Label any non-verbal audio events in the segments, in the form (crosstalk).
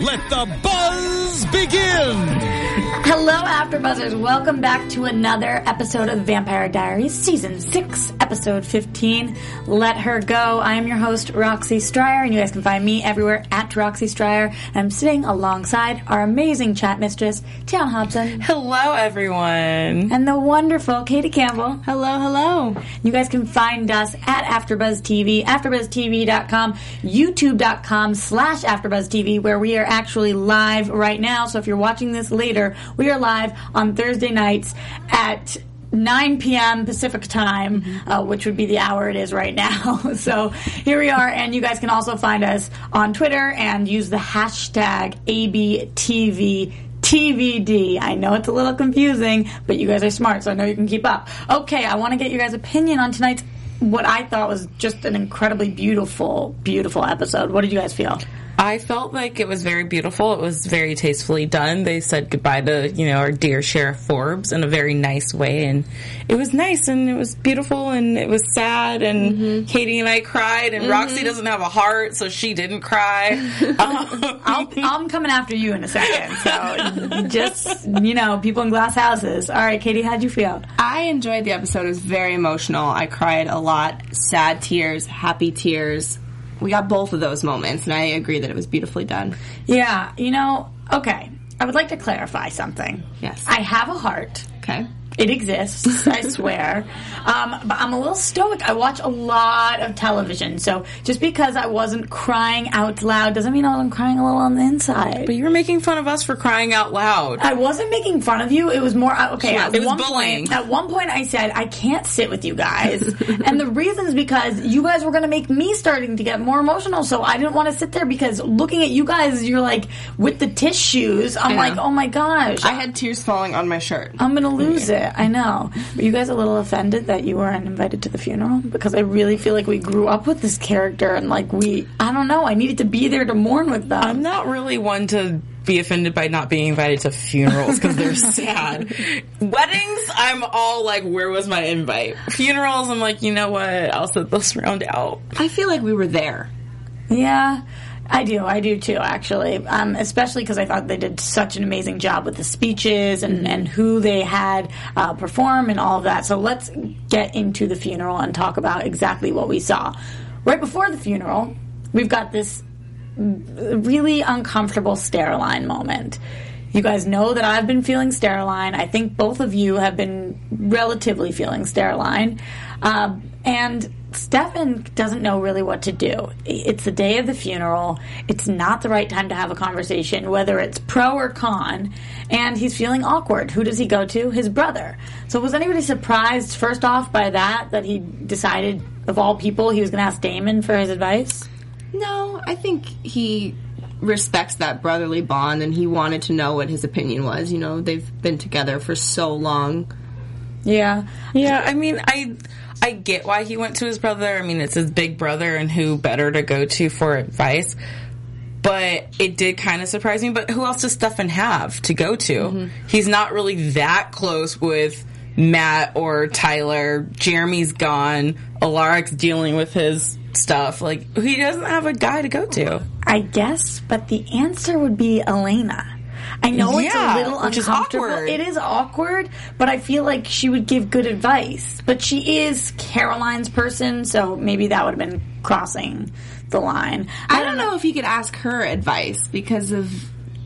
let the buzz begin! Hello, AfterBuzzers. Welcome back to another episode of Vampire Diaries, Season 6, Episode 15, Let Her Go. I am your host, Roxy Striar, and you guys can find me everywhere at Roxy Striar. I'm sitting alongside our amazing chat mistress, Tiona Hobson, Hello, everyone. and the wonderful Katie Campbell. Hello, hello. You guys can find us at AfterBuzz TV, AfterBuzzTV.com, YouTube.com slash AfterBuzzTV, where we are actually live right now. So if you're watching this later, we are live on Thursday nights at 9 p.m. Pacific time, uh, which would be the hour it is right now. (laughs) so here we are, and you guys can also find us on Twitter and use the hashtag ABTV. TVD. I know it's a little confusing, but you guys are smart, so I know you can keep up. Okay, I want to get your guys' opinion on tonight's what I thought was just an incredibly beautiful, beautiful episode. What did you guys feel? I felt like it was very beautiful. It was very tastefully done. They said goodbye to, you know, our dear Sheriff Forbes in a very nice way. And it was nice and it was beautiful and it was sad. And Katie and I cried. And Roxy doesn't have a heart, so she didn't cry. (laughs) Um, I'll, I'm coming after you in a second. So (laughs) just, you know, people in glass houses. All right, Katie, how'd you feel? I enjoyed the episode. It was very emotional. I cried a lot. Sad tears, happy tears. We got both of those moments, and I agree that it was beautifully done. Yeah, you know, okay. I would like to clarify something. Yes. I have a heart. Okay. It exists, I swear. (laughs) Um, but I'm a little stoic. I watch a lot of television, so just because I wasn't crying out loud doesn't mean I wasn't crying a little on the inside. but you were making fun of us for crying out loud. I wasn't making fun of you. It was more uh, okay. At It was one bullying. Point, at one point, I said I can't sit with you guys, (laughs) and the reason is because you guys were going to make me starting to get more emotional. So I didn't want to sit there because looking at you guys, you're like with the tissues. I'm I like, oh my gosh, I had tears falling on my shirt. I'm gonna lose it. I know. Were you guys a little offended that you weren't invited to the funeral? Because I really feel like we grew up with this character and like we, I don't know, I needed to be there to mourn with them. I'm not really one to be offended by not being invited to funerals because they're (laughs) sad. Weddings, I'm all like, where was my invite? Funerals, I'm like, you know what? I'll sit this round out. I feel like we were there. Yeah, I do. I do too, actually. Um, especially because I thought they did such an amazing job with the speeches and, and who they had uh, perform and all of that. So let's get into the funeral and talk about exactly what we saw. Right before the funeral, we've got this really uncomfortable Steroline moment. You guys know that I've been feeling Steroline. I think both of you have been relatively feeling Steroline. Um, and Stefan doesn't know really what to do. It's the day of the funeral. It's not the right time to have a conversation, whether it's pro or con. And he's feeling awkward. Who does he go to? His brother. So was anybody surprised, first off, by that, that he decided, of all people, he was going to ask Damon for his advice? No, I think he respects that brotherly bond, and he wanted to know what his opinion was. You know, they've been together for so long. Yeah. Yeah, I mean, I I get why he went to his brother. I mean, it's his big brother, and who better to go to for advice? But it did kind of surprise me. But who else does Stefan have to go to? Mm-hmm. He's not really that close with Matt or Tyler. Jeremy's gone. Alaric's dealing with his stuff. Like he doesn't have a guy to go to. I guess, but the answer would be Elena. I know it's a little which is uncomfortable. It is awkward, but I feel like she would give good advice. But she is Caroline's person, so maybe that would have been crossing the line. I don't know if he could ask her advice because of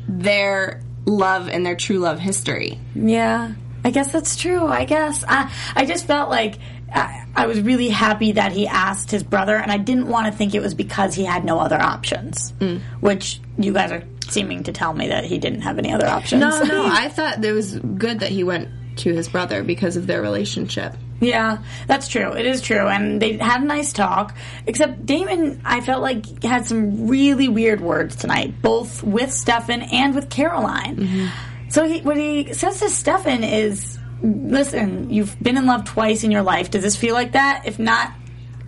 their love and their true love history. Yeah, I guess that's true. I guess I I just felt like I, I was really happy that he asked his brother, and I didn't want to think it was because he had no other options. Mm. Which you guys are seeming to tell me that he didn't have any other options. No, no, (laughs) I thought it was good that he went to his brother because of their relationship. Yeah, that's true. It is true. And they had a nice talk. Except Damon, I felt like, had some really weird words tonight, both with Stefan and with Caroline. Mm-hmm. So he, what he says to Stefan is, listen, you've been in love twice in your life. Does this feel like that? If not,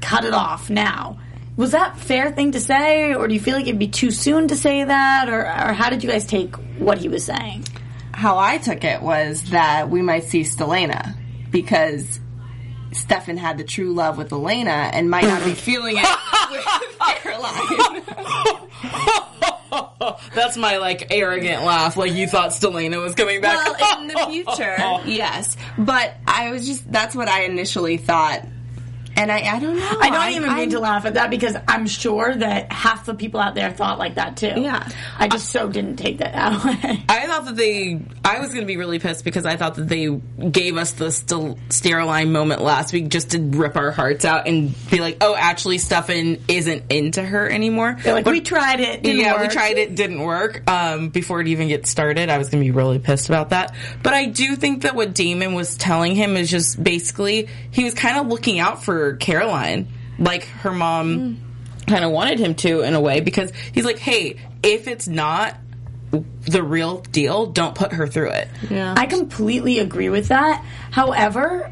cut it off now. Was that fair thing to say, or do you feel like it'd be too soon to say that, or, or how did you guys take what he was saying? How I took it was that we might see Stelena because Stefan had the true love with Elena and might not be feeling it with Caroline. (laughs) That's my like arrogant laugh. Like you thought Stelena was coming back. Well, in the future, (laughs) yes. But I was just, that's what I initially thought. And I, I don't know. I don't even mean I'm- to laugh at that because I'm sure that half the people out there thought like that too. Yeah. I just so didn't take that that (laughs) way. I thought that they. I was going to be really pissed because I thought that they gave us the stel- Steroline moment last week just to rip our hearts out and be like, "Oh, actually, Stefan isn't into her anymore." They're like, But- we tried it. Didn't yeah, we tried it, didn't work. Um, before it even gets started, I was going to be really pissed about that. But I do think that what Damon was telling him is just basically he was kind of looking out for Caroline, like her mom kind of wanted him to in a way, because he's like, hey, if it's not the real deal, don't put her through it. Yeah. I completely agree with that. However,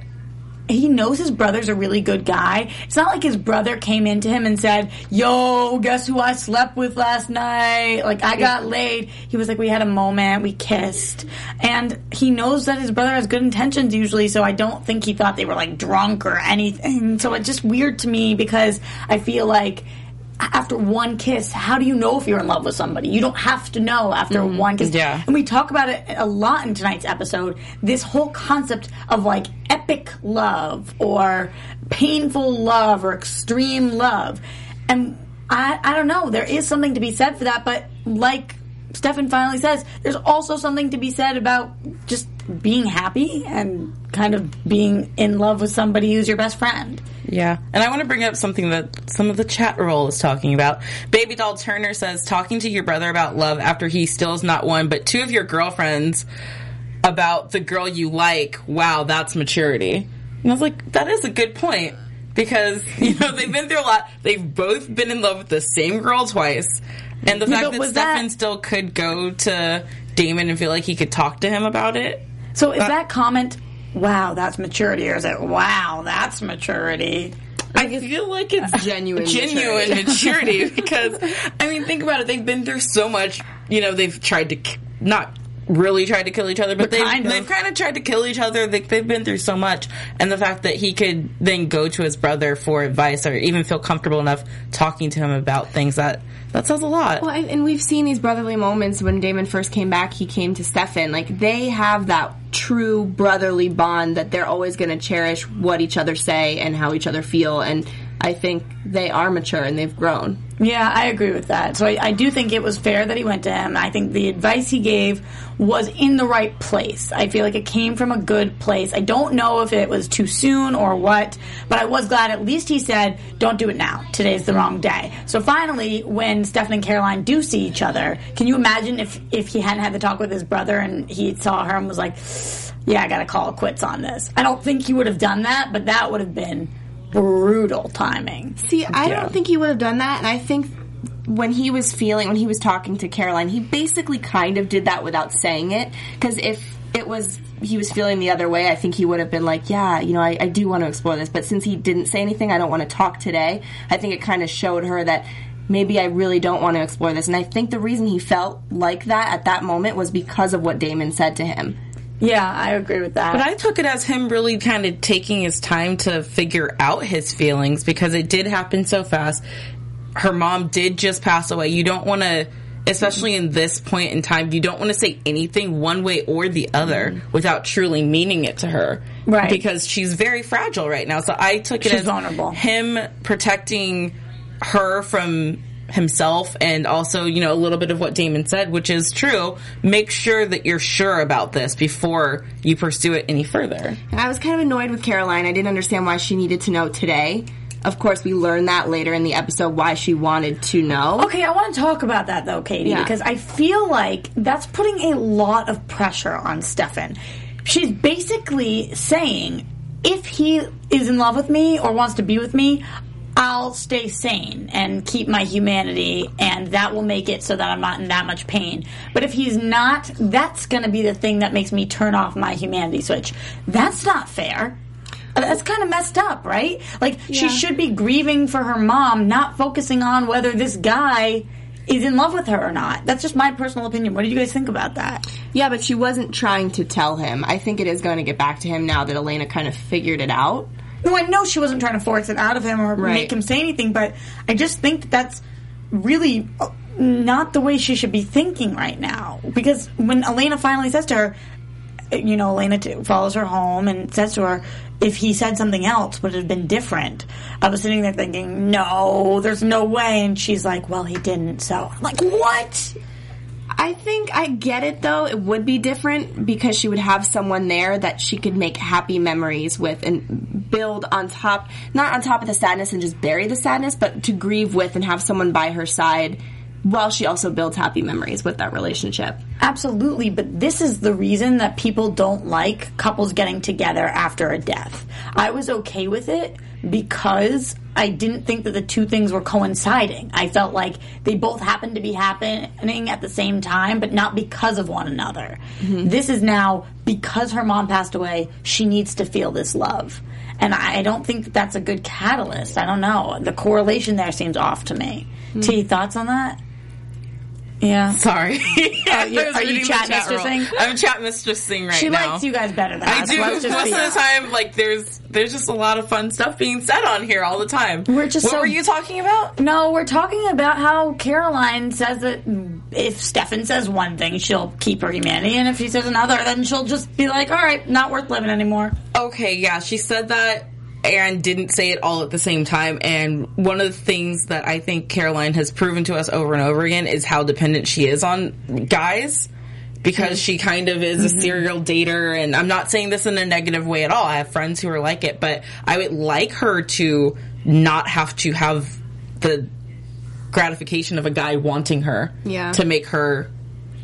he knows his brother's a really good guy. It's not like his brother came into him and said, Yo, guess who I slept with last night? Like, I got laid. He was like, We had a moment, we kissed. And he knows that his brother has good intentions usually, so I don't think he thought they were like drunk or anything. So it's just weird to me because I feel like after one kiss, how do you know if you're in love with somebody? You don't have to know after mm-hmm. one kiss. Yeah. And we talk about it a lot in tonight's episode. This whole concept of like epic love or painful love or extreme love. And I, I don't know. There is something to be said for that, but like Stefan finally says, there's also something to be said about just being happy and kind of being in love with somebody who's your best friend. Yeah. And I want to bring up something that some of the chat roll is talking about. Baby Doll Turner says, talking to your brother about love after he still is not one, but two of your girlfriends about the girl you like. Wow, that's maturity. And I was like, that is a good point. Because, (laughs) you know, they've been through a lot. They've both been in love with the same girl twice. And the fact but that was Stefan that- still could go to Damon and feel like he could talk to him about it. So is uh, that comment, wow, that's maturity, or is it, wow, that's maturity? I feel like it's Genuine genuine maturity (laughs) because I mean, think about it. They've been through so much. You know, they've tried to not really tried to kill each other, but, But they've kind of. they've kind of tried to kill each other. They, they've been through so much, and the fact that he could then go to his brother for advice or even feel comfortable enough talking to him about things that that says a lot. Well, and and we've seen these brotherly moments when Damon first came back. He came to Stefan. Like they have that true brotherly bond that they're always going to cherish what each other say and how each other feel. And I think they are mature and they've grown. Yeah, I agree with that. So I, I do think it was fair that he went to him. I think the advice he gave was in the right place. I feel like it came from a good place. I don't know if it was too soon or what, but I was glad at least he said, don't do it now. Today's the wrong day. So finally, when Stefan and Caroline do see each other, can you imagine if, if he hadn't had the talk with his brother and he saw her and was like, yeah, I gotta call it quits on this. I don't think he would have done that, but that would have been brutal timing. See, I Yeah. don't think he would have done that. And I think when he was feeling, when he was talking to Caroline, he basically kind of did that without saying it. Because if it was, he was feeling the other way, I think he would have been like, yeah, you know, I, I do want to explore this. But since he didn't say anything, I don't want to talk today. I think it kind of showed her that maybe I really don't want to explore this. And I think the reason he felt like that at that moment was because of what Damon said to him. Yeah, I agree with that. But I took it as him really kind of taking his time to figure out his feelings because it did happen so fast. Her mom did just pass away. You don't want to, especially in this point in time, you don't want to say anything one way or the other mm-hmm. without truly meaning it to her. Right. Because she's very fragile right now. So I took it She's as vulnerable. him protecting her from himself and also, you know, a little bit of what Damon said, which is true. Make sure that you're sure about this before you pursue it any further. I was kind of annoyed with Caroline. I didn't understand why she needed to know today. Of course, we learned that later in the episode why she wanted to know. Okay, I want to talk about that though, Katie, Yeah. because I feel like that's putting a lot of pressure on Stefan. she's basically saying if he is in love with me or wants to be with me, I'll stay sane and keep my humanity, and that will make it so that I'm not in that much pain. But if he's not, that's going to be the thing that makes me turn off my humanity switch. That's not fair. That's kind of messed up, right? Like, she should be grieving for her mom, not focusing on whether this guy is in love with her or not. That's just my personal opinion. What do you guys think about that? Yeah, but she wasn't trying to tell him. I think it is going to get back to him now that Elena kind of figured it out. No, I know she wasn't trying to force it out of him or Right. make him say anything, but I just think that that's really uh, not the way she should be thinking right now. Because when Elena finally says to her, you know, Elena follows her home and says to her, if he said something else, would it have been different? I was sitting there thinking, no, there's no way. And she's like, well, he didn't. So I'm like, what? I think I get it though. It would be different because she would have someone there that she could make happy memories with and build on top, not on top of the sadness and just bury the sadness, but to grieve with and have someone by her side while she also builds happy memories with that relationship. Absolutely, but this is the reason that people don't like couples getting together after a death. I was okay with it because I didn't think that the two things were coinciding. I felt like they both happened to be happening at the same time, but not because of one another. Mm-hmm. This is now because her mom passed away, she needs to feel this love. And I don't think that that's a good catalyst. I don't know. The correlation there seems off to me. Hmm. T, thoughts on that? Yeah. Sorry. Oh, (laughs) you- I was are you chat roll. mistressing? I'm chat mistressing right She now. She likes you guys better than I us. do. Most of the time, like there's there's just a lot of fun stuff being said on here all the time. We're just what so- were you talking about? No, we're talking about how Caroline says that if Stefan says one thing, she'll keep her humanity, and if he says another, then she'll just be like, "All right, not worth living anymore." Okay, yeah, she said that and didn't say it all at the same time. And one of the things that I think Caroline has proven to us over and over again is how dependent she is on guys. Because she kind of is a mm-hmm. serial dater, and I'm not saying this in a negative way at all. I have friends who are like it, but I would like her to not have to have the gratification of a guy wanting her Yeah. to make her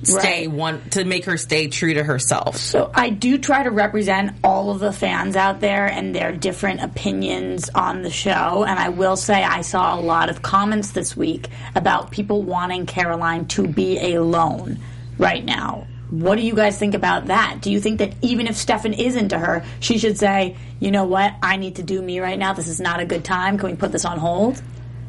stay Right. one to make her stay true to herself. So I do try to represent all of the fans out there and their different opinions on the show. And I will say I saw a lot of comments this week about people wanting Caroline to be alone right now. What do you guys think about that? Do you think that even if Stefan is into her, she should say, you know what, I need to do me right now. This is not a good time. Can we put this on hold?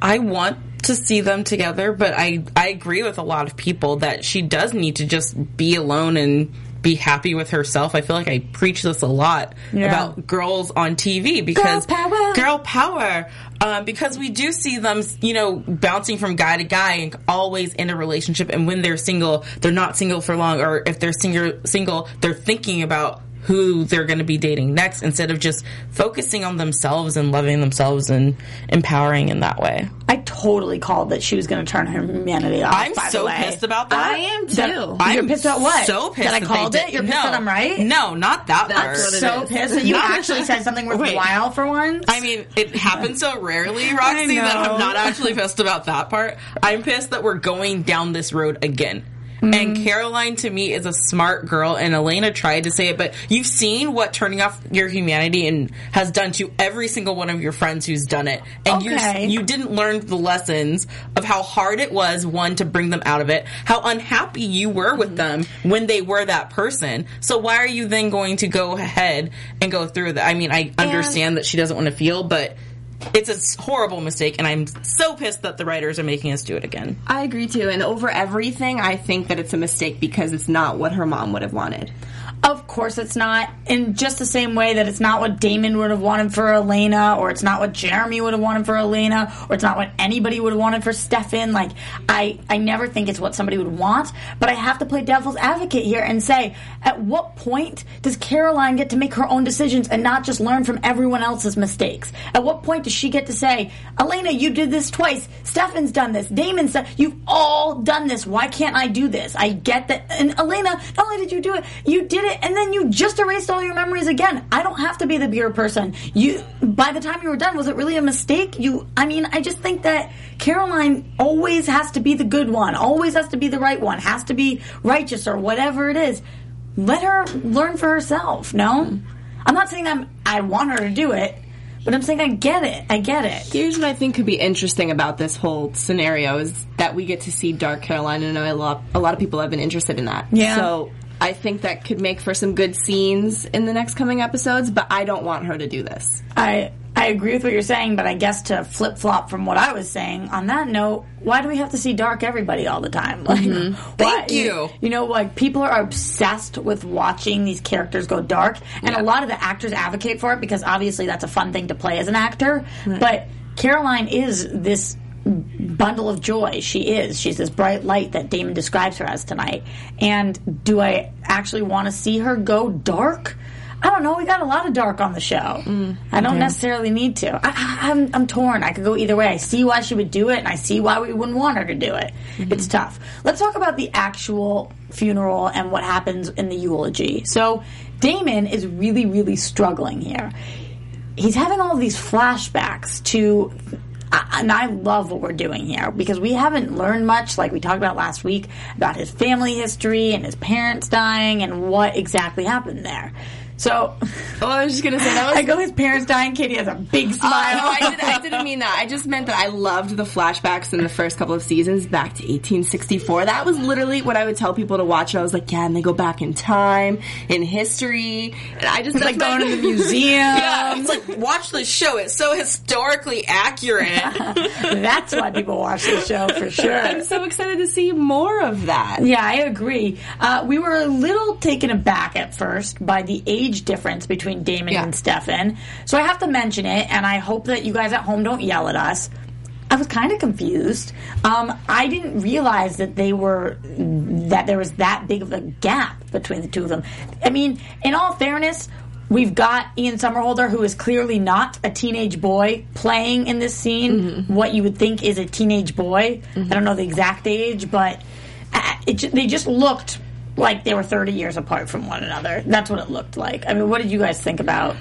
I want to see them together, but I I agree with a lot of people that she does need to just be alone and be happy with herself. I feel like I preach this a lot Yeah. about girls on TV because Girl power. girl power. Um, because we do see them, you know, bouncing from guy to guy and always in a relationship. And when they're single, they're not single for long. Or if they're single, single, they're thinking about who they're going to be dating next instead of just focusing on themselves and loving themselves and empowering in that way. I totally called that she was going to turn her humanity off. I'm so pissed about that. I am That- too. You're pissed about what? So pissed that I called it. You're pissed no, that I'm right. No, not that That's so pissed that you actually said something (laughs) worthwhile for once. I mean, it happens so rarely, (laughs) Roxy, that. I'm not actually pissed about that part. I'm pissed that we're going down this road again. And mm-hmm. Caroline to me is a smart girl, and Elena tried to say it, but you've seen what turning off your humanity and has done to every single one of your friends who's done it, and Okay. you you didn't learn the lessons of how hard it was one to bring them out of it, how unhappy you were with mm-hmm. them when they were that person. So why are you then going to go ahead and go through that? I mean, I understand that she doesn't want to feel, but it's a horrible mistake, and I'm so pissed that the writers are making us do it again. I agree too. And over everything, I think that it's a mistake because it's not what her mom would have wanted. Of course it's not. In just the same way that it's not what Damon would have wanted for Elena, or it's not what Jeremy would have wanted for Elena, or it's not what anybody would have wanted for Stefan. Like, I, I never think it's what somebody would want, but I have to play devil's advocate here and say, at what point does Caroline get to make her own decisions and not just learn from everyone else's mistakes? At what point does she get to say, Elena, you did this twice, Stefan's done this, Damon's done, you've all done this, why can't I do this? I get that, and Elena, not only did you do it, you did it, and then you just erased all your memories again. I don't have to be the beer person. You, by the time you were done, was it really a mistake? You, I mean, I just think that Caroline always has to be the good one, always has to be the right one, has to be righteous or whatever it is. let her learn for herself. No, I'm not saying I'm. I want her to do it, but I'm saying I get it. I get it. Here's what I think could be interesting about this whole scenario is that we get to see Dark Carolina. and I know a lot, a lot of people have been interested in that. Yeah. So I think that could make for some good scenes in the next coming episodes, but I don't want her to do this. I I agree with what you're saying, but I guess to flip flop from what I was saying on that note, why do we have to see dark everybody all the time? Like, mm-hmm. Thank you. You know, like people are obsessed with watching these characters go dark, and a lot of the actors advocate for it because obviously that's a fun thing to play as an actor. But Caroline is this bundle of joy. She is. She's this bright light that Damon describes her as tonight. And do I actually want to see her go dark? I don't know. We got a lot of dark on the show. Mm, I don't necessarily need to. I, I, I'm, I'm torn. I could go either way. I see why she would do it, and I see why we wouldn't want her to do it. Mm-hmm. It's tough. Let's talk about the actual funeral and what happens in the eulogy. So, Damon is really, really struggling here he's having all these flashbacks to And I love what we're doing here because we haven't learned much, like we talked about last week, about his family history and his parents dying and what exactly happened there. So, Oh, I was just gonna say that was. I go, his parents dying. Katie has a big smile. Oh, I, did, I didn't mean that. I just meant that I loved the flashbacks in the first couple of seasons back to 1864. That was literally what I would tell people to watch. I was like, yeah, and they go back in time, in history, and I just like going to the (laughs) museum. Yeah, it's like watch the show. It's so historically accurate. (laughs) That's why people watch the show for sure. I'm so excited to see more of that. Yeah, I agree. Uh, we were a little taken aback at first by the age difference between Damon Yeah. and Stefan. So I have to mention it, and I hope that you guys at home don't yell at us. I was kind of confused. Um, I didn't realize that they were that there was that big of a gap between the two of them. I mean, in all fairness, we've got Ian Somerhalder, who is clearly not a teenage boy, playing in this scene what you would think is a teenage boy. I don't know the exact age, but uh, it, they just looked like they were 30 years apart from one another. That's what it looked like. I mean, what did you guys think about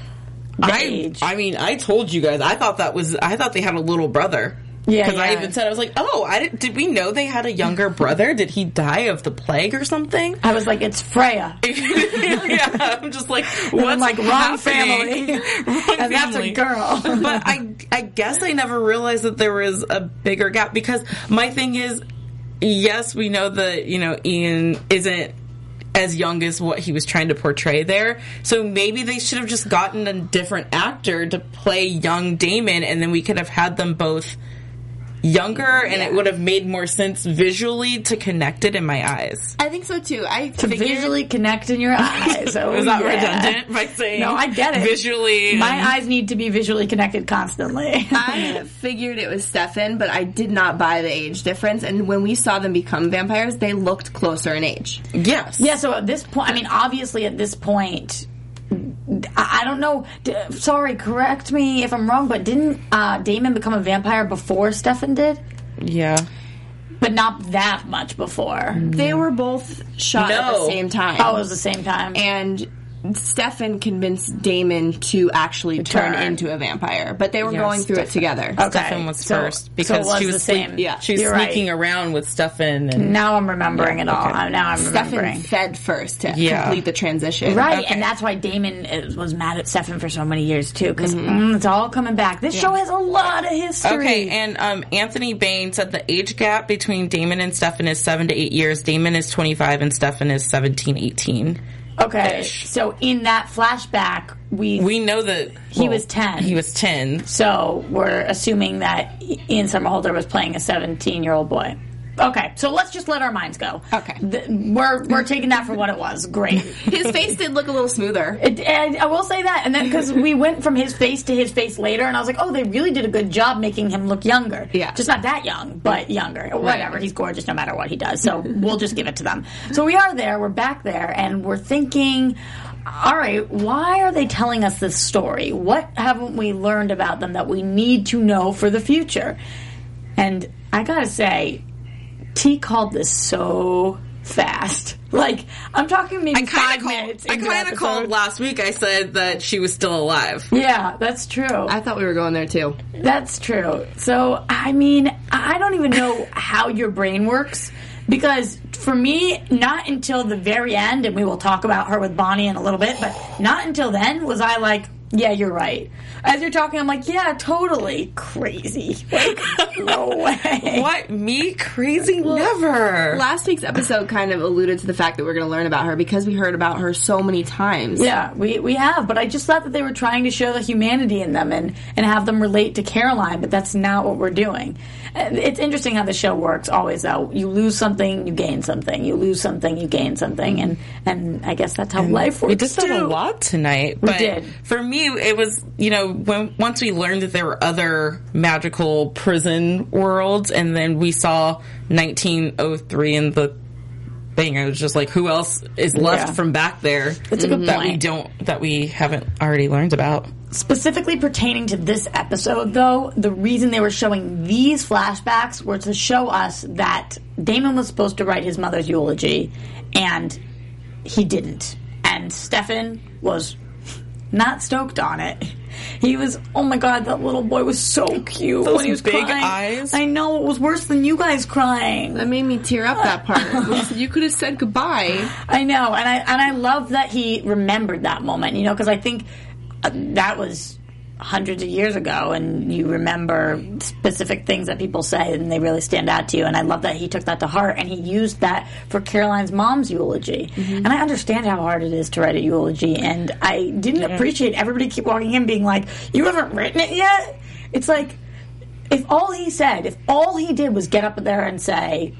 the I, age? I mean, I told you guys. I thought that was. I thought they had a little brother. Yeah, because I even said I was like, oh, I did, did we know they had a younger brother? Did he die of the plague or something? I was like, it's Freya. (laughs) yeah, I'm just like, (laughs) what's like, wrong happening? family. (laughs) Wrong and that's a girl. but I, I guess I never realized that there was a bigger gap because my thing is, yes, we know that you know Ian isn't as young as what he was trying to portray there. So maybe they should have just gotten a different actor to play young Damon, and then we could have had them both younger, and it would have made more sense visually to connect it in my eyes. I think so too. I to figured- visually connect in your eyes. (laughs) Oh, Was that yeah. redundant by saying? No, I get it. Visually, My and- eyes need to be visually connected constantly. (laughs) I figured it was Stefan, but I did not buy the age difference. And when we saw them become vampires, they looked closer in age. yes, Yeah, so at this point, I mean, obviously at this point, I I don't know. D- sorry, correct me if I'm wrong, but didn't uh, Damon become a vampire before Stefan did? yeah. But not that much before. They were both shot at the No. same time. Oh, it was the same time. and Stefan convinced Damon to actually turn, turn. into a vampire, but they were Yeah, going through it Stefan. together. Okay, Stefan was so- first because it was she the was same. sleep- Yeah. she was You're sneaking right. around with Stefan and now I'm remembering it all. okay. Uh, Now I'm Stefan remembering. fed first to Yeah. complete the transition. Right, Okay. and that's why Damon is, was mad at Stefan for so many years too, because it's all coming back. This show has a lot of history. Okay, and um, Anthony Bain said the age gap between Damon and Stefan is seven to eight years. Damon is 25 and Stefan is 17, 18. Okay. So in that flashback, we, We know that He was 10. He was 10. so we're assuming that Ian Somerhalder was playing a 17 year old boy. Okay, so let's just let our minds go. Okay. Th- we're we're taking that for what it was. Great. (laughs) His face did look a little smoother. It, and I will say that, and then because we went from his face to his face later, and I was like, oh, they really did a good job making him look younger. Yeah. just not that young, but younger. Whatever, he's gorgeous no matter what he does. So (laughs) we'll just give it to them. So we are there, we're back there, and we're thinking. All right, why are they telling us this story? What haven't we learned about them that we need to know for the future? And I gotta say, T called this so fast. Like I'm talking maybe I five kind of minutes. called, I kind of called last week. I said that she was still alive. Yeah, that's true. I thought we were going there too. That's true. So, I mean, I don't even know how your brain works Because for me, not until the very end, and we will talk about her with Bonnie in a little bit, but not until then was I like, yeah, you're right. As you're talking, I'm like, yeah, totally crazy. Like, no (laughs) way. What? Me? Crazy? Never. Last week's episode kind of alluded to the fact that we're going to learn about her because we heard about her so many times. Yeah, we, we have, but I just thought that they were trying to show the humanity in them and, and have them relate to Caroline, but that's not what we're doing. It's interesting how the show works always though. You lose something, you gain something. You lose something, you gain something. And, and I guess that's how life works We just did a lot tonight. But did. for me, it was, you know, when once we learned that there were other magical prison worlds, and then we saw 1903 and the thing, I was just like, who else is left Yeah. from back there That's a good that we don't, that we haven't already learned about? Specifically pertaining to this episode, though, the reason they were showing these flashbacks were to show us that Damon was supposed to write his mother's eulogy, and he didn't. And Stefan was not stoked on it. He was, oh my god, that little boy was so cute Those when he was big crying. eyes. I know it was worse than you guys crying. That made me tear up that part. (laughs) you could have said goodbye. I know, and I and I love that he remembered that moment. You know, because I think uh, that was hundreds of years ago, and you remember specific things that people say, and they really stand out to you. And I love that he took that to heart, and he used that for Caroline's mom's eulogy. Mm-hmm. And I understand how hard it is to write a eulogy, and I didn't appreciate everybody keep walking in being like, "You haven't written it yet." It's like if all he said, if all he did was get up there and say,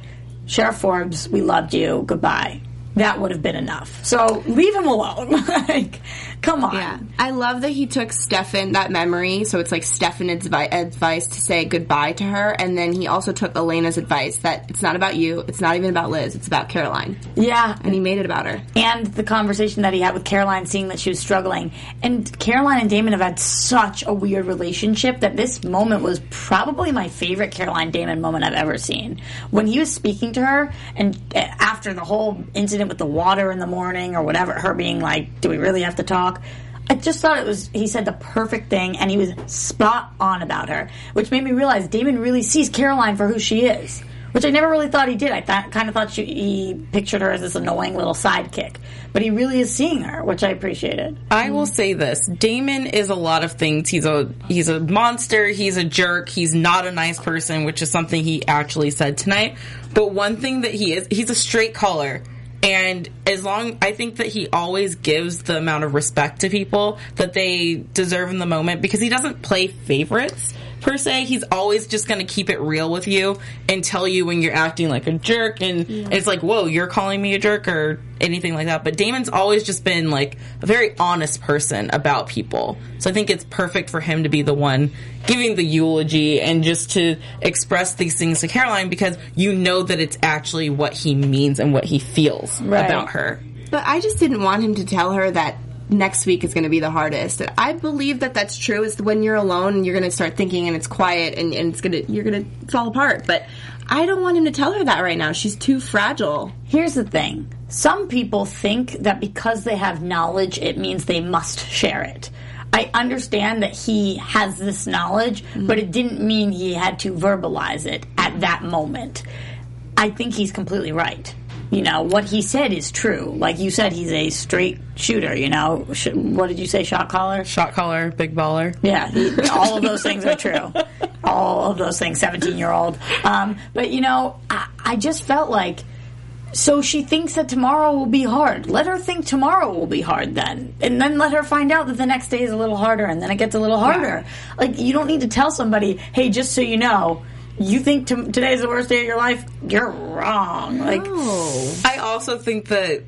Sheriff Forbes, we loved you, goodbye, that would have been enough. So leave him alone. (laughs) like, come on. Yeah, I love that he took Stefan that memory. So it's like Stefan's advi- advice to say goodbye to her, and then he also took Elena's advice that it's not about you, it's not even about Liz, it's about Caroline, Yeah. and he made it about her. and the conversation that he had with Caroline, seeing that she was struggling. And Caroline and Damon have had such a weird relationship that this moment was probably my favorite Caroline Damon moment I've ever seen. When he was speaking to her, and uh, after the whole incident with the water in the morning or whatever, her being like, "Do we really have to talk?" I just thought it was, he said the perfect thing and he was spot on about her, which made me realize Damon really sees Caroline for who she is which I never really thought he did. I th- kind of thought she, he pictured her as this annoying little sidekick, but he really is seeing her, which I appreciated. I will say this: Damon is a lot of things. He's a he's a monster. He's a jerk. He's not a nice person, which is something he actually said tonight. But one thing that he is, he's a straight caller. And as long, I think that he always gives the amount of respect to people that they deserve in the moment because he doesn't play favorites per se. He's always just going to keep it real with you and tell you when you're acting like a jerk. And it's like, whoa, you're calling me a jerk or anything like that. But Damon's always just been like a very honest person about people. So I think it's perfect for him to be the one giving the eulogy and just to express these things to Caroline because you know that it's actually what he means and what he feels Right. about her. But I just didn't want him to tell her that next week is going to be the hardest. And I believe that that's true. Is when you're alone you're going to start thinking and it's quiet and, and it's going to you're going to fall apart. But I don't want him to tell her that right now. She's too fragile. Here's the thing some people think that because they have knowledge, it means they must share it. I understand that he has this knowledge, mm-hmm. but it didn't mean he had to verbalize it at that moment. I think he's completely right. You know, what he said is true. Like you said, he's a straight shooter, you know. Sh- what did you say, shot caller? Shot caller, big baller. Yeah, he, all of those things are true. (laughs) All of those things, 17 year old. Um, but, you know, I, I just felt like, so she thinks that tomorrow will be hard. Let her think tomorrow will be hard then. And then let her find out that the next day is a little harder and then it gets a little harder. Like, you don't need to tell somebody, hey, just so you know, you think t- today is the worst day of your life? You're wrong. Like, I also think that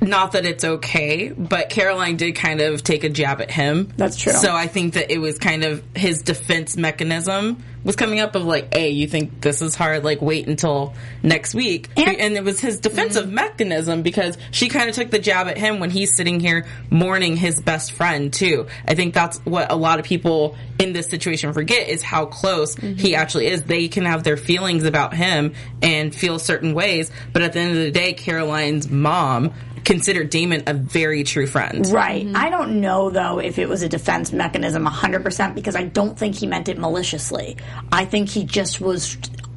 not that it's okay, but Caroline did kind of take a jab at him. That's true. So I think that it was kind of his defense mechanism was coming up of like, hey, you think this is hard? Like, wait until next week. And- And, it was his defensive mm-hmm. mechanism because she kind of took the jab at him when he's sitting here mourning his best friend too. I think that's what a lot of people in this situation forget is how close he mm-hmm. actually is. They can have their feelings about him and feel certain ways, but at the end of the day, Caroline's mom considered Damon a very true friend. Right. Mm-hmm. I don't know though if it was a defense mechanism 100% because I don't think he meant it maliciously. I think he just was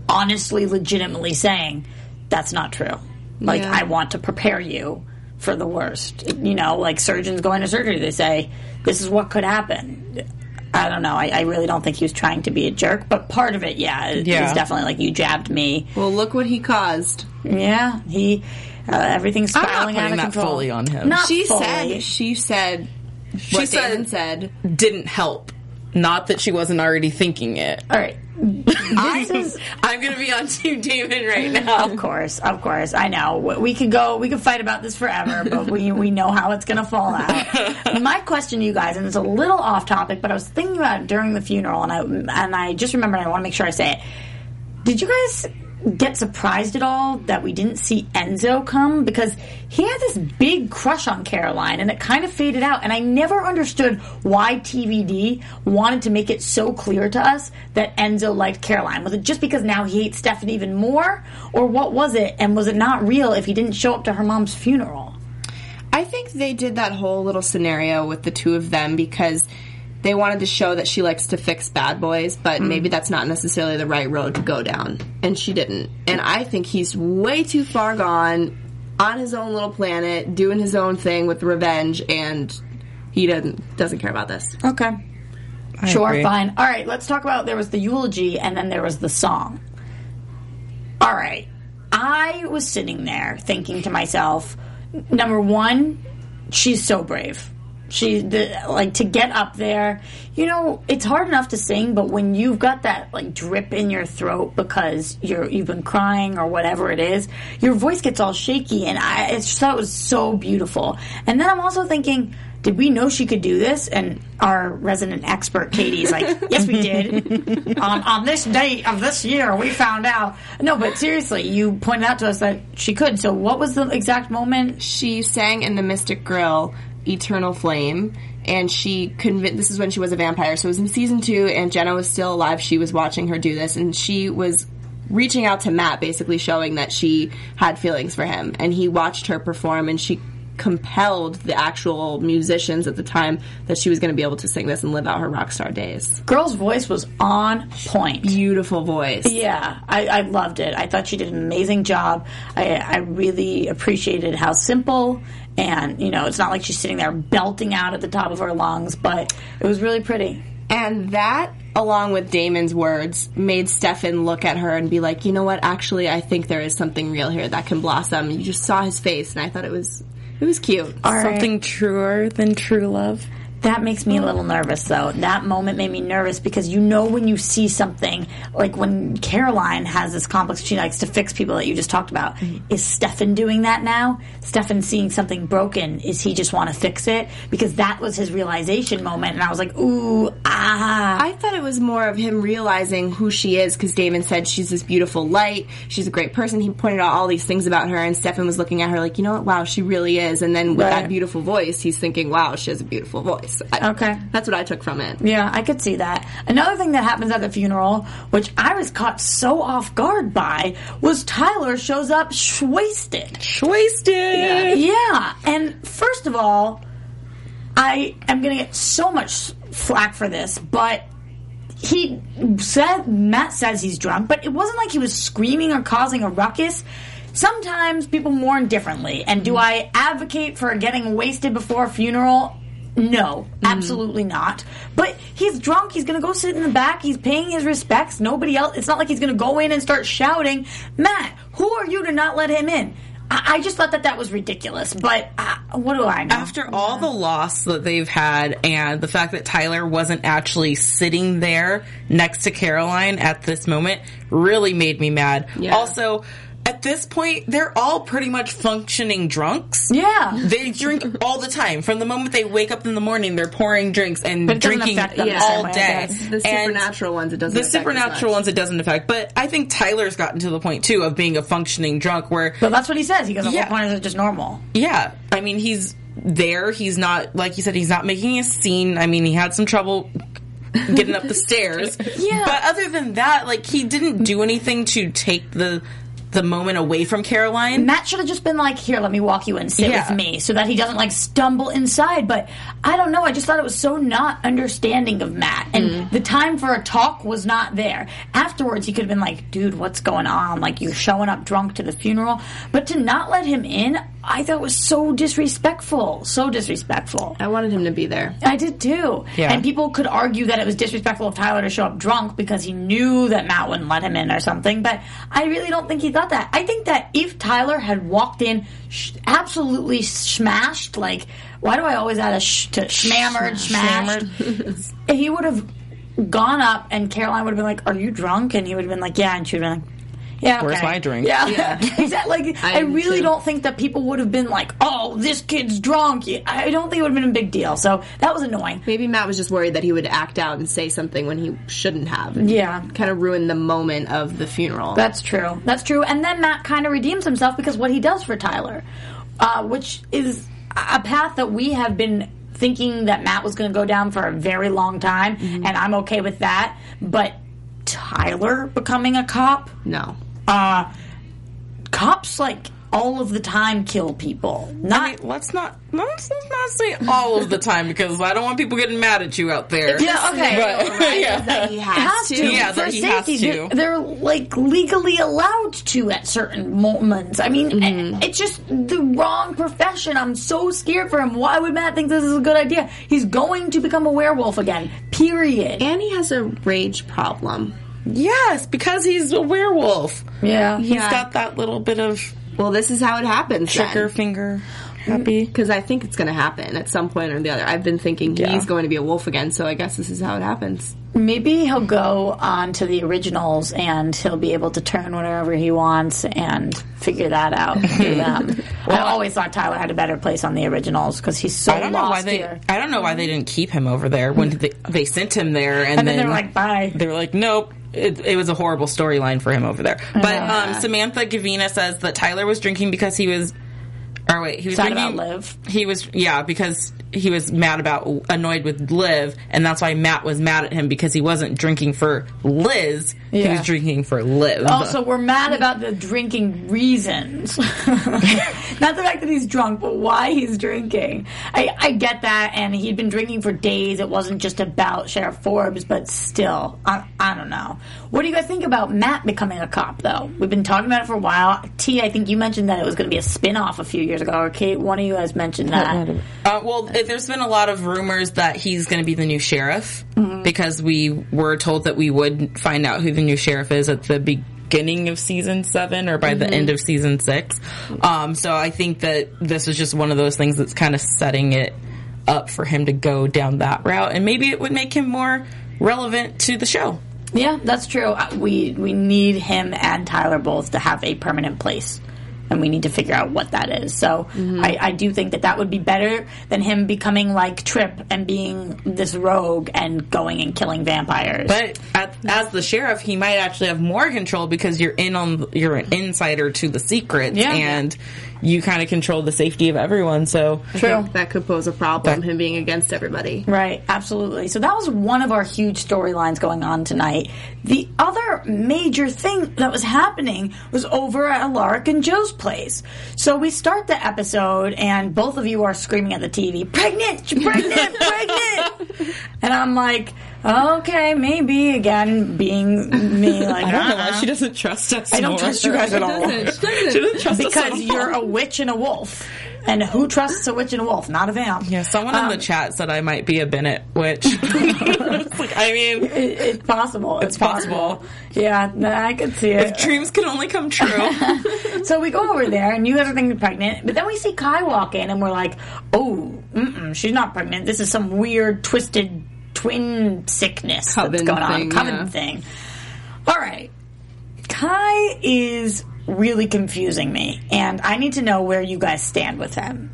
honestly legitimately saying that's not true. Like, Yeah. I want to prepare you for the worst. You know, like surgeons going to surgery, they say, this is what could happen. I don't know. I, I really don't think he was trying to be a jerk, but part of it, yeah, it- Yeah. is definitely like you jabbed me. Well, look what he caused. Yeah, he uh, everything's I'm not spiraling out putting of that control. fully on him. Not She fully. said. She said. She what said- Damon said. Didn't help. Not that she wasn't already thinking it. All right, (laughs) this is I'm gonna be on Team Damon right (laughs) now. Of course, of course. I know. We- We could go, we could fight about this forever, but we, we know how it's going to fall out. (laughs) My question to you guys, and it's a little off topic, but I was thinking about it during the funeral, and I, and I just remembered, I want to make sure I say it. Did you guys get surprised at all that we didn't see Enzo come? Because he had this big crush on Caroline, and it kind of faded out. And I never understood why TVD wanted to make it so clear to us that Enzo liked Caroline. Was it just because now he hates Stefan even more? Or what was it? And was it not real if he didn't show up to her mom's funeral? I think they did that whole little scenario with the two of them because they wanted to show that she likes to fix bad boys, but mm-hmm. maybe that's not necessarily the right road to go down. And she didn't. And I think he's way too far gone on his own little planet, doing his own thing with revenge, and he doesn't doesn't care about this. Okay. sure, agree. fine. All right, let's talk about there was the eulogy and then there was the song. All right. I was sitting there thinking to myself, number one, she's so brave. She the, like to get up there. You know, it's hard enough to sing, but when you've got that like drip in your throat because you're you've been crying or whatever it is, your voice gets all shaky, and I, I just thought it was so beautiful. And then I'm also thinking, did we know she could do this? And our resident expert, Katie's like, (laughs) yes, we did. (laughs) on this date of this year, we found out. No, but seriously, you pointed out to us that she could. So what was the exact moment? she sang in the Mystic Grill Eternal Flame, and she convinced. This is when she was a vampire, so it was in season two, and Jenna was still alive. She was watching her do this, and she was reaching out to Matt, basically showing that she had feelings for him, and he watched her perform, and she compelled the actual musicians at the time that she was going to be able to sing this and live out her rock star days. Girl's voice was on point. Beautiful voice. Yeah, I, I loved it. I thought she did an amazing job. I, I really appreciated how simple and you know it's not like she's sitting there belting out at the top of her lungs, but it was really pretty. And that, along with Damon's words, made Stefan look at her and be like, you know what, actually, I think there is something real here that can blossom. You just saw his face, and I thought it was, it was cute. Something truer than true love. That makes me a little nervous, though. That moment made me nervous because you know when you see something, like when Caroline has this complex, she likes to fix people that you just talked about. Is Stefan doing that now? Stefan seeing something broken, is he just want to fix it? Because that was his realization moment, and I was like, ooh, ah. I thought it was more of him realizing who she is because Damon said she's this beautiful light, she's a great person. He pointed out all these things about her, and Stefan was looking at her like, you know what, wow, she really is. And then with Right. that beautiful voice, he's thinking, wow, she has a beautiful voice. I- Okay. That's what I took from it. Yeah, I could see that. Another thing that happens at the funeral, which I was caught so off guard by, was Tyler shows up wasted. Wasted. Yeah, and first of all, I am going to get so much flack for this, but he said Matt says he's drunk, but it wasn't like he was screaming or causing a ruckus. Sometimes people mourn differently, and do mm-hmm. I advocate for getting wasted before a funeral? No, absolutely not. But he's drunk. He's going to go sit in the back. He's paying his respects. Nobody else. It's not like he's going to go in and start shouting, Matt, who are you to not let him in? I, I just thought that that was ridiculous. But uh, what do I know? After all the loss that they've had and the fact that Tyler wasn't actually sitting there next to Caroline at this moment really made me mad. Yeah. Also, at this point, they're all pretty much functioning drunks. yeah. They drink all the time. From the moment they wake up in the morning, they're pouring drinks and But it doesn't drinking the all same way, I day. The supernatural ones, it doesn't The supernatural ones, it doesn't affect. But I think Tyler's gotten to the point too of being a functioning drunk, where But that's what he says. He goes, at Yeah. what point is it just normal? yeah, I mean he's there. He's not like you said. He's not making a scene. I mean he had some trouble getting up the stairs. (laughs) Yeah. But other than that, like he didn't do anything to take the the moment away from Caroline. Matt should have just been like, "Here, let me walk you in, sit Yeah. with me," so that he doesn't like stumble inside. But I don't know. I just thought it was so not understanding of Matt, and Mm. the time for a talk was not there. Afterwards, he could have been like, "Dude, what's going on? Like, you're showing up drunk to the funeral." But to not let him in, I thought was so disrespectful. So disrespectful. I wanted him to be there. I did too. Yeah. And people could argue that it was disrespectful of Tyler to show up drunk because he knew that Matt wouldn't let him in or something. But I really don't think he thought that. I think that if Tyler had walked in sh- absolutely smashed, like, why do I always add a sh to schmammered, smashed? (laughs) he would have gone up and Caroline would have been like, Are you drunk? And he would have been like, Yeah. And she would have been like, yeah, Where's my drink? Yeah, Yeah. (laughs) exactly. Like, (laughs) I, I really too. don't think that people would have been like, "Oh, this kid's drunk." I don't think it would have been a big deal. So that was annoying. Maybe Matt was just worried that he would act out and say something when he shouldn't have. and Yeah. Kind of ruin the moment of the funeral. That's true. That's true. And then Matt kind of redeems himself because what he does for Tyler, uh, which is a path that we have been thinking that Matt was going to go down for a very long time, and I'm okay with that. But Tyler becoming a cop, no. Uh, cops like all of the time kill people. Not I mean, let's not let's not say all of the time because I don't want people getting mad at you out there. Yeah, okay. But, (laughs) yeah. That he has, has to. to. Yeah, for that he has to. They're, they're, like legally allowed to at certain moments. I mean, Mm-hmm. it's just the wrong profession. I'm so scared for him. Why would Matt think this is a good idea? He's going to become a werewolf again. Period. And he has a rage problem. Yes, because he's a werewolf. yeah. He's Yeah. got that little bit of Well, this is how it happens. trigger finger happy. Mm, because I think it's going to happen at some point or the other. I've been thinking Yeah. he's going to be a wolf again, so I guess this is how it happens. Maybe he'll go on to the originals and he'll be able to turn whenever he wants and figure that out through (laughs) them. I always thought Tyler had a better place on the originals because he's so I don't know why lost they. here. I don't know why they didn't keep him over there when they, they sent him there, and, And then they're like, bye. They were like, nope. It, it was a horrible storyline for him over there. But um, Samantha Gavina says that Tyler was drinking because he was. Or wait, he was Sad drinking. about Liv. He was yeah because he was mad about annoyed with Liv, and that's why Matt was mad at him because he wasn't drinking for Liz. He was drinking for Liv. Also, we're mad about the drinking reasons. (laughs) Not the fact that he's drunk, but why he's drinking. I, I get that, and he'd been drinking for days. It wasn't just about Sheriff Forbes, but still, I, I don't know. What do you guys think about Matt becoming a cop, though? We've been talking about it for a while. T, I think you mentioned that it was going to be a spin off a few years ago, or Kate, one of you guys mentioned that. Uh, well, there's been a lot of rumors that he's going to be the new sheriff Mm-hmm. because we were told that we would find out who the new sheriff is at the beginning of season seven or by the Mm-hmm. end of season six. Um, so I think that this is just one of those things that's kind of setting it up for him to go down that route, and maybe it would make him more relevant to the show. Yeah, that's true. Uh, We we need him and Tyler both to have a permanent place, and we need to figure out what that is. So mm-hmm. I, I do think that that would be better than him becoming like Tripp and being this rogue and going and killing vampires. But at, as the sheriff, he might actually have more control because you're in on you're an insider to the secrets, Yeah. and you kind of control the safety of everyone. So I think that could pose a problem, him being against everybody. Right, absolutely. So that was one of our huge storylines going on tonight. The other major thing that was happening was over at Alaric and Jo's place. So we start the episode, and both of you are screaming at the TV, "Pregnant! Pregnant! (laughs) Pregnant!" And I'm like, "Okay, maybe." Again, being me, (laughs) like I don't know why uh-uh. she doesn't trust us. I don't more. trust you guys at all. She doesn't trust us because at all. you're a witch and a wolf. And who trusts a witch and a wolf? Not a vamp. Yeah, someone in Um, the chat said I might be a Bennett witch. (laughs) (laughs) Like, I mean, It, it's possible. It's, It's possible. Yeah, I could see it. dreams can only come true. So we go over there, and you guys are thinking pregnant, but then we see Kai walk in, and we're like, "Oh, mm-mm, she's not pregnant. This is some weird, twisted twin sickness that's Coven going on, thing, coven yeah. thing." All right, Kai is really confusing me, and I need to know where you guys stand with him.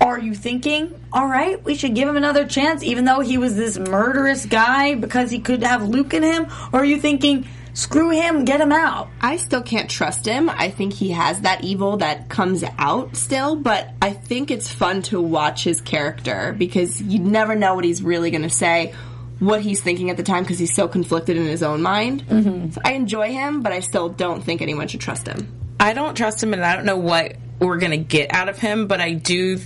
Are you thinking, all right, we should give him another chance, even though he was this murderous guy because he could have Luke in him? Or are you thinking, screw him, get him out? I still can't trust him. I think he has that evil that comes out still, but I think it's fun to watch his character because you never know what he's really going to say what he's thinking at the time because he's so conflicted in his own mind. Mm-hmm. So I enjoy him, but I still don't think anyone should trust him. I don't trust him, and I don't know what we're gonna get out of him. But I do.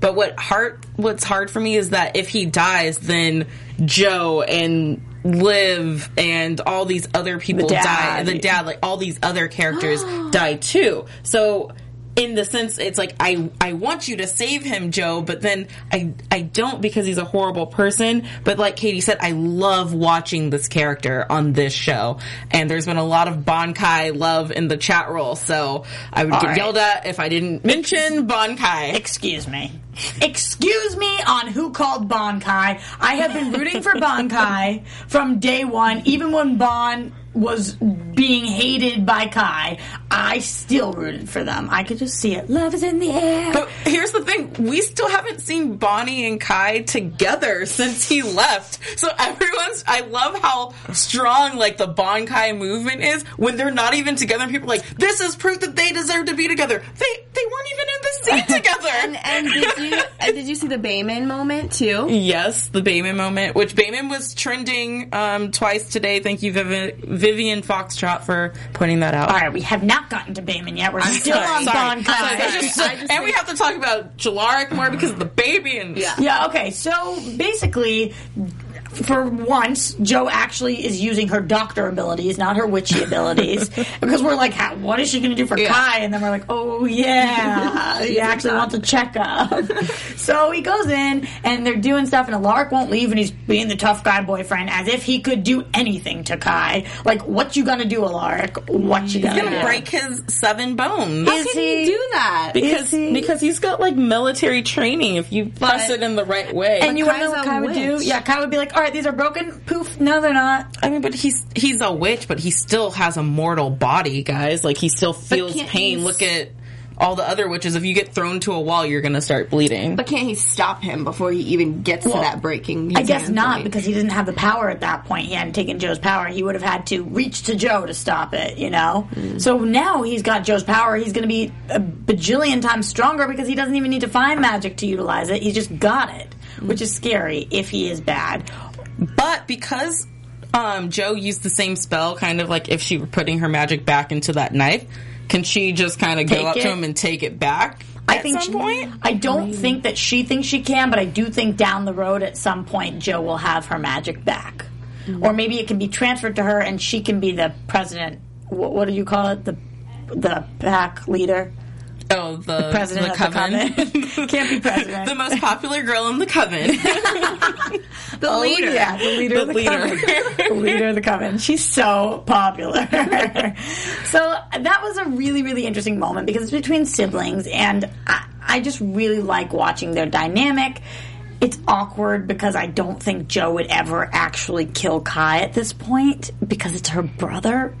But what hard, what's hard for me is that if he dies, then Jo and Liv and all these other people The die. The dad, like all these other characters (gasps) die too. So. In the sense, it's like I I want you to save him, Jo, but then I I don't because he's a horrible person. But like Katie said, I love watching this character on this show, and there's been a lot of Bonkai love in the chat roll. So I would get right. yelled at if I didn't mention Bonkai. Excuse me. Excuse me on who called Bonkai. I have been rooting for (laughs) Bonkai from day one, even when Bon was being hated by Kai. I still rooted for them. I could just see it. Love is in the air. But here's the thing: we still haven't seen Bonnie and Kai together since he left. So everyone's. I love how strong like the Bon Kai movement is when they're not even together. People like, this is proof that they deserve to be together. They they weren't even in the scene together. And, and did you uh, did you see the Bamon moment too? Yes, the Bamon moment, which Bamon was trending um, twice today. Thank you, Viv- Vivian Foxtrot, for pointing that out. All right, we have not gotten to Bamon yet. We're still Sorry, on sorry. Bonkai. Sorry, just- just and we have to talk about Jalaric more because of the baby and yeah. Yeah, okay. So basically, for once, Jo actually is using her doctor abilities, not her witchy (laughs) abilities. because we're like, "How- what is she going to do for Kai? And then we're like, oh, yeah, (laughs) he actually wants a checkup. (laughs) so he goes in, and they're doing stuff, and Alaric won't leave, and he's being the tough guy boyfriend as if he could do anything to Kai. Like, what you gonna do, Alaric? What you gonna gonna do? break his seven bones. Is How can he- he do that? because he- because he's got like military training if you press it in the right way. And you want to know what Kai would do? Yeah, Kai would be like, all right, these are broken. Poof. No, they're not. I mean, but he's he's a witch, but he still has a mortal body, guys. Like he still feels pain. Look at all the other witches. If you get thrown to a wall, you're gonna start bleeding. But can't he stop him before he even gets to that breaking? I guess hand not point? because he didn't have the power at that point. He hadn't taken Jo's power. He would have had to reach to Jo to stop it, you know? Mm. So now he's got Jo's power. He's going to be a bajillion times stronger because he doesn't even need to find magic to utilize it. He's just got it, which mm. is scary if he is bad. But because um, Jo used the same spell, kind of like if she were putting her magic back into that knife, can she just kind of go up it? to him and take it back? I at think some she- point. I don't think that she thinks she can, but I do think down the road at some point Jo will have her magic back, or maybe it can be transferred to her and she can be the president. What, what do you call it? The the pack leader, Oh, the, president the of coven. the coven. (laughs) Can't be (laughs) president. the most popular girl in the coven. (laughs) the Oh, leader. yeah, the leader The of the leader. coven. the leader of the coven. She's so popular. so that was a really, really interesting moment because it's between siblings, and I, I just really like watching their dynamic. It's awkward because I don't think Jo would ever actually kill Kai at this point because it's her brother.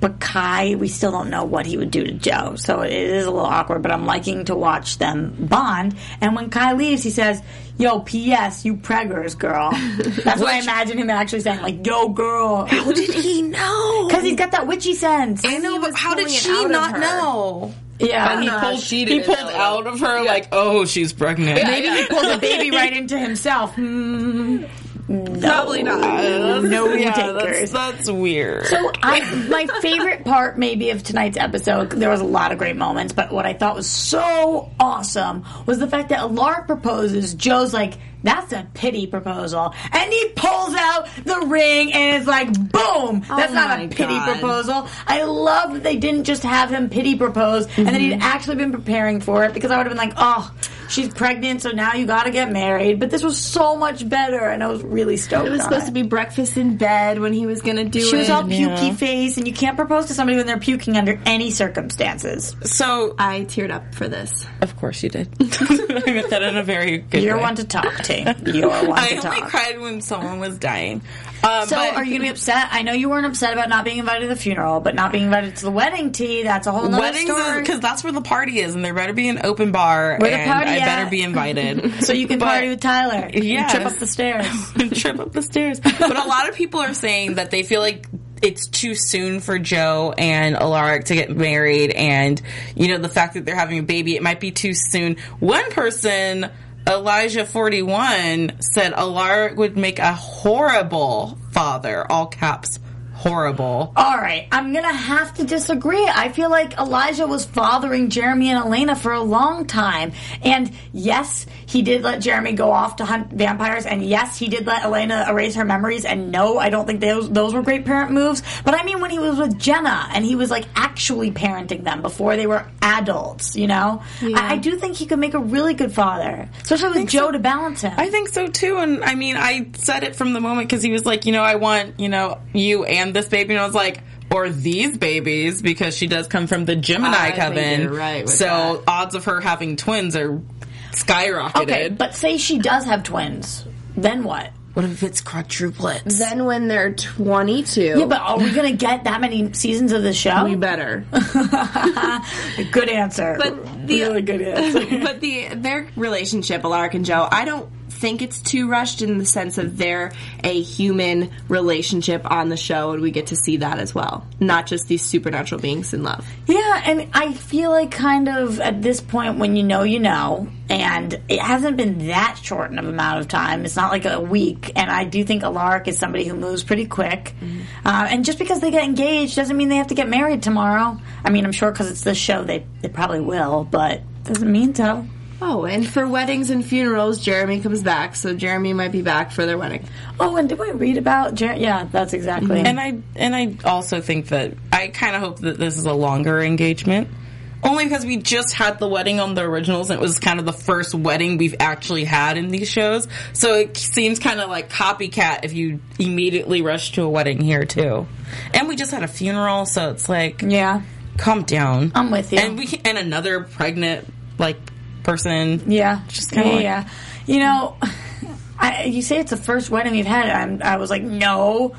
But Kai, we still don't know what he would do to Jo. So it is a little awkward, but I'm liking to watch them bond. And when Kai leaves, he says, Yo, P.S., you preggers, girl. (laughs) That's what I imagine him actually saying, like, Yo, girl. How did he know? Because he's got that witchy sense. I know, but how did she not know? Yeah. And he pulled, she he pulled out of her like, oh, she's pregnant. Maybe he pulled the baby right into himself. Hmm. Hmm. Probably not. No (laughs) yeah, takers. that's, that's weird. So I, my favorite part maybe of tonight's episode, there was a lot of great moments, but what I thought was so awesome was the fact that Alaric proposes, Jo's like, that's a pity proposal. And he pulls out the ring and it's like, boom! That's not a pity God. proposal. I love that they didn't just have him pity propose and that he'd actually been preparing for it because I would have been like, oh, she's pregnant, so now you gotta get married. But this was so much better and I was really stoked. It was on supposed it. to be breakfast in bed when he was going to do She it. She was all pukey face, and you can't propose to somebody when they're puking under any circumstances. so, I teared up for this. of course you did. (laughs) I meant that in a very good You're way. one to talk to. You're one I to only cried when someone was dying. Um, So, but are you going to be upset? I know you weren't upset about not being invited to the funeral, but not being invited to the wedding tea, that's a whole nother weddings story. because that's where the party is, and there better be an open bar, Where the and party I better be invited. (laughs) so you can But- party with Tyler. Yes. Trip up the stairs. (laughs) trip up the stairs. But a lot of people are saying that they feel like it's too soon for Jo and Alaric to get married, and you know the fact that they're having a baby, it might be too soon. One person. Elijah 41 said Alaric would make a horrible father, all caps, horrible. All right, I'm gonna have to disagree. I feel like Elijah was fathering Jeremy and Elena for a long time, and yes, he did let Jeremy go off to hunt vampires, and yes, he did let Elena erase her memories. And no, I don't think those those were great parent moves. But I mean, when he was with Jenna and he was like actually parenting them before they were adults, you know, I, I do think he could make a really good father, especially with Jo so. to balance him. I think so too. And I mean, I said it from the moment because he was like, you know, I want, you know, you and this baby. And I was like, or these babies because she does come from the Gemini I coven. right so that. odds of her having twins are skyrocketed. okay, but say she does have twins, then what? what if it's quadruplets? Then when they're 22, Yeah, but are we gonna get that many seasons of the show? we better. (laughs) Good answer. But the- really good answer. (laughs) but the their relationship, Alaric and Jo, I don't think it's too rushed in the sense of they're a human relationship on the show, and we get to see that as well, not just these supernatural beings in love. yeah, and I feel like kind of at this point when you know, you know, and it hasn't been that short of amount of time. It's not like a week, and I do think Alaric is somebody who moves pretty quick. Uh, and just because they get engaged doesn't mean they have to get married tomorrow. I mean, I'm sure because it's this show, they they probably will, but doesn't mean so. Oh, and for weddings and funerals, Jeremy comes back, so Jeremy might be back for their wedding. Oh, and did we read about? Jer- yeah, that's exactly. Mm-hmm. And I and I also think that I kind of hope that this is a longer engagement. Only because we just had the wedding on the originals and it was kind of the first wedding we've actually had in these shows. So it seems kind of like copycat if you immediately rush to a wedding here too. And we just had a funeral, so it's like yeah. calm down. I'm with you. And we and another pregnant like person. Yeah, Just kinda yeah, like- yeah. You know, I, you say it's the first wedding we've had. I'm, I was like, no,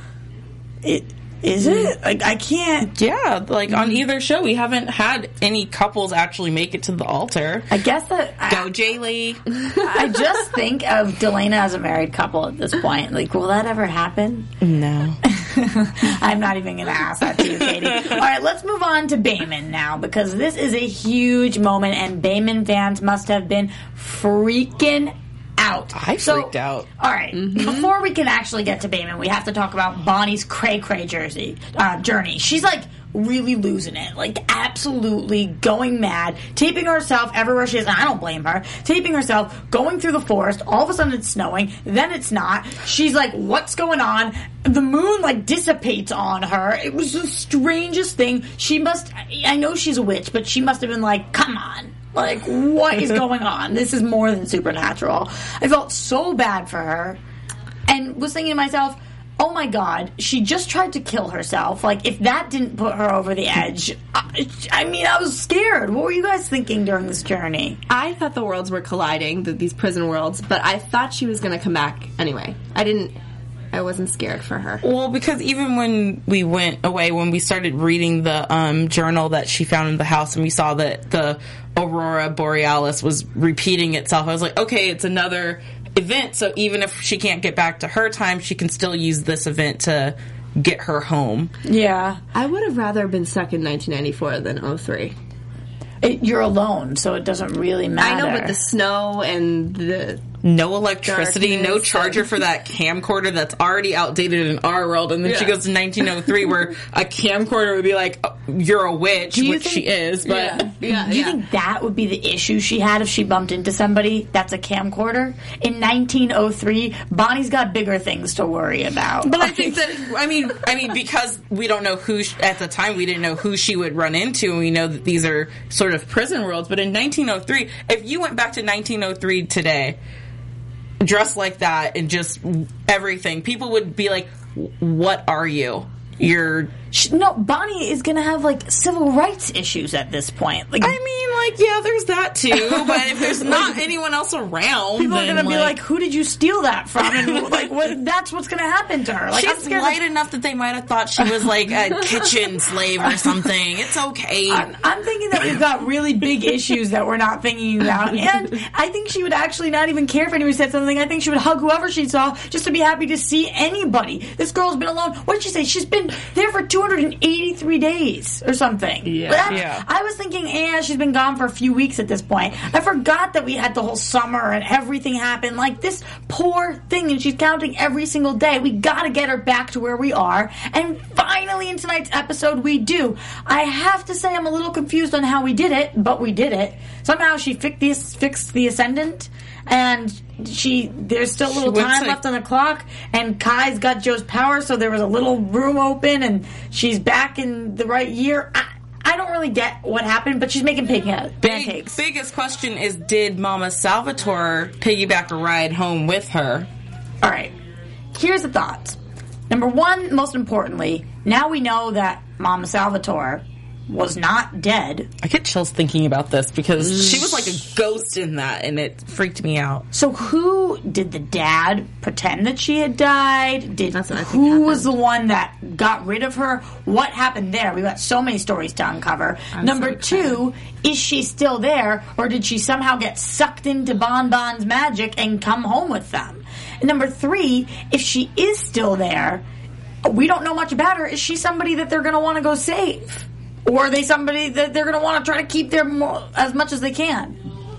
it is it. Like, I can't. Yeah, like on mm-hmm. either show, we haven't had any couples actually make it to the altar. I guess that Go Jaylee. (laughs) I just think of Delena as a married couple at this point. Like, will that ever happen? No. (laughs) I'm not even going to ask that to you, Katie. All right, let's move on to Bamon now because this is a huge moment, and Bamon fans must have been freaking out. I freaked out. All right, before we can actually get to Bamon, we have to talk about Bonnie's cray cray jersey uh, journey. She's like really losing it, like absolutely going mad, taping herself everywhere she is. And I don't blame her. Taping herself, going through the forest. All of a sudden, it's snowing. Then it's not. She's like, "What's going on?" The moon like dissipates on her. It was the strangest thing. She must. I know she's a witch, but she must have been like, "Come on." Like, what is going on? (laughs) This is more than supernatural. I felt so bad for her and was thinking to myself, oh my god, she just tried to kill herself. Like, if that didn't put her over the edge, I, I mean, I was scared. What were you guys thinking during this journey? I thought the worlds were colliding, the, these prison worlds, but I thought she was going to come back anyway. I didn't. I wasn't scared for her. Well, because even when we went away, when we started reading the um, journal that she found in the house, and we saw that the aurora borealis was repeating itself, I was like, okay, it's another event. So even if she can't get back to her time, she can still use this event to get her home. Yeah. I would have rather been stuck in 1994 than 03. It, you're alone, so it doesn't really matter. I know, but the snow and the No electricity, no charger and- for that camcorder that's already outdated in our world. And then she goes to 1903 where a camcorder would be like, oh, you're a witch, you which think- she is, but yeah, yeah, Do you think that would be the issue she had if she bumped into somebody that's a camcorder? In 1903, Bonnie's got bigger things to worry about. But I think that I mean I mean because we don't know who sh- at the time we didn't know who she would run into and we know that these are sort of prison worlds but in 1903 if you went back to 1903 today dressed like that and just everything. People would be like what are you? You're Sh- no, Bonnie is going to have like civil rights issues at this point. Like, I mean like yeah there's that too (laughs) but if there's not anyone else around people are going to be like, "Who did you steal that from?" And (laughs) like, what? That's what's going to happen to her. Like, She's light that- enough that they might have thought she was like a (laughs) kitchen slave or something. It's okay. I'm, I'm thinking that we've got really big issues that we're not thinking about, and I think she would actually not even care if anybody said something. I think she would hug whoever she saw just to be happy to see anybody. This girl's been alone. What did she say? She's been there for 283 days or something. Yeah. That's- Yeah. I was thinking, eh, she's been gone for a few weeks at this point. I forgot that we had the whole summer and everything happened. Like this poor thing, and she's counting every single day. We got to get her back to where we are. And finally, in tonight's episode, we do. I have to say, I'm a little confused on how we did it, but we did it. Somehow she fixed the, fixed the ascendant. And she, there's still a little time to- left on the clock, and Kai's got Jo's power, so there was a little room open, and she's back in the right year. I, I don't really get what happened, but she's making pancakes. Big, pancakes. biggest question is did Mama Salvatore piggyback a ride home with her? All right. Here's the thoughts. Number one, most importantly, now we know that Mama Salvatore was not dead. I get chills thinking about this because she was like a ghost in that and it freaked me out. So who did the dad pretend that she had died? Did That's what I think who happened. was the one that got rid of her? What happened there? We got so many stories to uncover. Number two, is she still there, or did she somehow get sucked into Bon Bon's magic and come home with them? And number three, if she is still there, we don't know much about her. Is she somebody that they're going to want to go save? Or are they somebody that they're going to want to try to keep there more, as much as they can?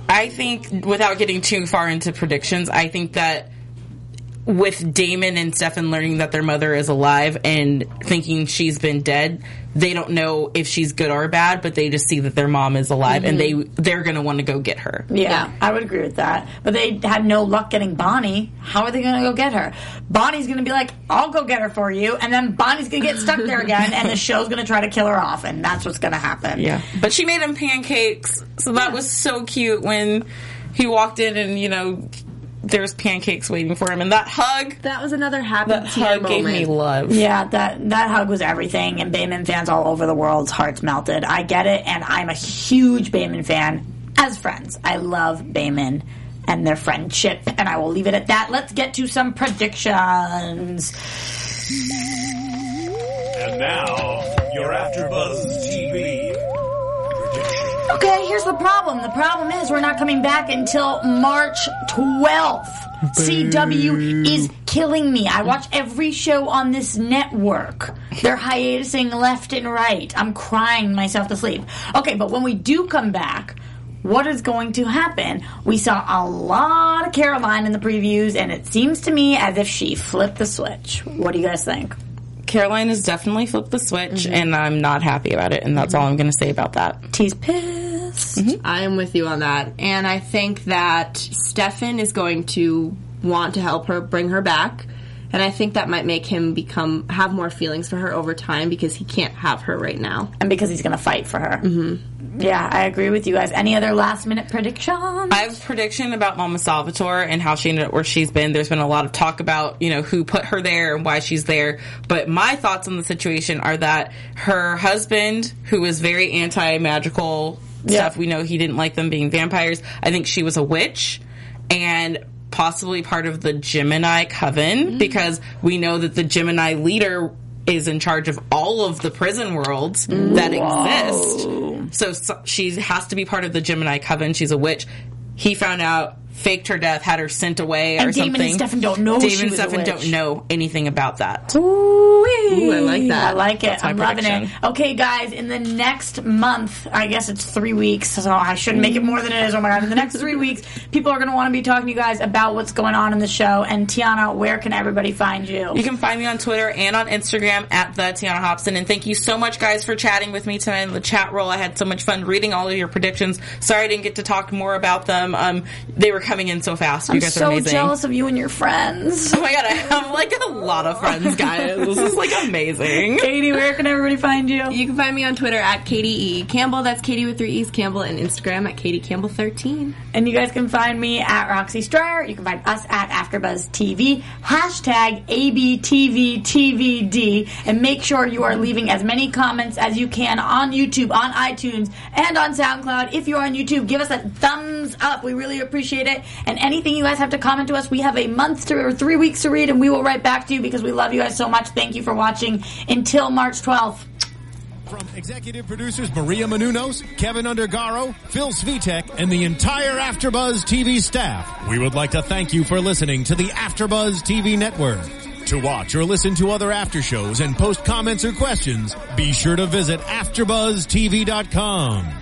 I think, without getting too far into predictions, I think that with Damon and Stefan learning that their mother is alive and thinking she's been dead, they don't know if she's good or bad, but they just see that their mom is alive and mm-hmm. they they're gonna want to go get her. Yeah, I would agree with that. But they had no luck getting Bonnie. How are they going to go get her? Bonnie's going to be like, "I'll go get her for you," and then Bonnie's going to get stuck there again, and the show's going to try to kill her off, and that's what's going to happen. Yeah, but she made him pancakes, so that was so cute when he walked in and you know there's pancakes waiting for him, and that hug, That was another happy that tear hug moment. gave me love. Yeah, that that hug was everything, and Bamon fans all over the world's hearts melted. I get it, and I'm a huge Bamon fan. As friends, I love Bamon and their friendship, and I will leave it at that. Let's get to some predictions. And now, your AfterBuzz TV prediction. Okay, here's the problem. The problem is we're not coming back until March 12th. CW is killing me. I watch every show on this network. They're hiatusing left and right. I'm crying myself to sleep. Okay, but when we do come back, what is going to happen? We saw a lot of Caroline in the previews, and it seems to me as if she flipped the switch. What do you guys think? Caroline has definitely flipped the switch, mm-hmm. and I'm not happy about it, and that's all I'm going to say about that. T's pissed. Mm-hmm. I am with you on that. And I think that Stefan is going to want to help her bring her back. And I think that might make him become have more feelings for her over time because he can't have her right now. And because he's going to fight for her. Mm-hmm. Yeah, I agree with you guys. Any other last minute predictions? I have a prediction about Mama Salvatore and how she ended up where she's been. There's been a lot of talk about, you know, who put her there and why she's there. But my thoughts on the situation are that her husband, who is very anti-magical stuff, we know he didn't like them being vampires. I think she was a witch and possibly part of the Gemini coven mm-hmm. because we know that the Gemini leader is in charge of all of the prison worlds that exist. So, so she has to be part of the Gemini coven. She's a witch. He found out, faked her death, had her sent away or And Damon something. and Stefan don't know Damon she and Stefan don't know anything about that. Ooh, I like that. I like it. That's my I'm loving it. prediction. Okay, guys, in the next month, I guess it's three weeks, so I shouldn't make it more than it is. Oh my god! In the next three weeks, people are going to want to be talking to you guys about what's going on in the show. And Tiona, where can everybody find you? You can find me on Twitter and on Instagram at the Tiona Hobson. And thank you so much, guys, for chatting with me tonight in the chat roll. I had so much fun reading all of your predictions. Sorry I didn't get to talk more about them. Um, they were coming in so fast. You I'm guys are so amazing. jealous of you and your friends. Oh my god, I have like a lot of friends, guys. This is like amazing. Katie, where can everybody find you? You can find me on Twitter at Katie E. Campbell. That's Katie with three E's Campbell, and Instagram at Katie Campbell 13. And you guys can find me at Roxy Striar. You can find us at AfterBuzz TV. Hashtag ABTVTVD. And make sure you are leaving as many comments as you can on YouTube, on iTunes, and on SoundCloud. If you're on YouTube, give us a thumbs up. We really appreciate it. And anything you guys have to comment to us, we have a month to, or three weeks to read, and we will write back to you because we love you guys so much. Thank you for watching. Until March 12th. From executive producers Maria Menounos, Kevin Undergaro, Phil Svitek, and the entire AfterBuzz TV staff, we would like to thank you for listening to the AfterBuzz TV network. To watch or listen to other after shows and post comments or questions, be sure to visit AfterBuzzTV.com.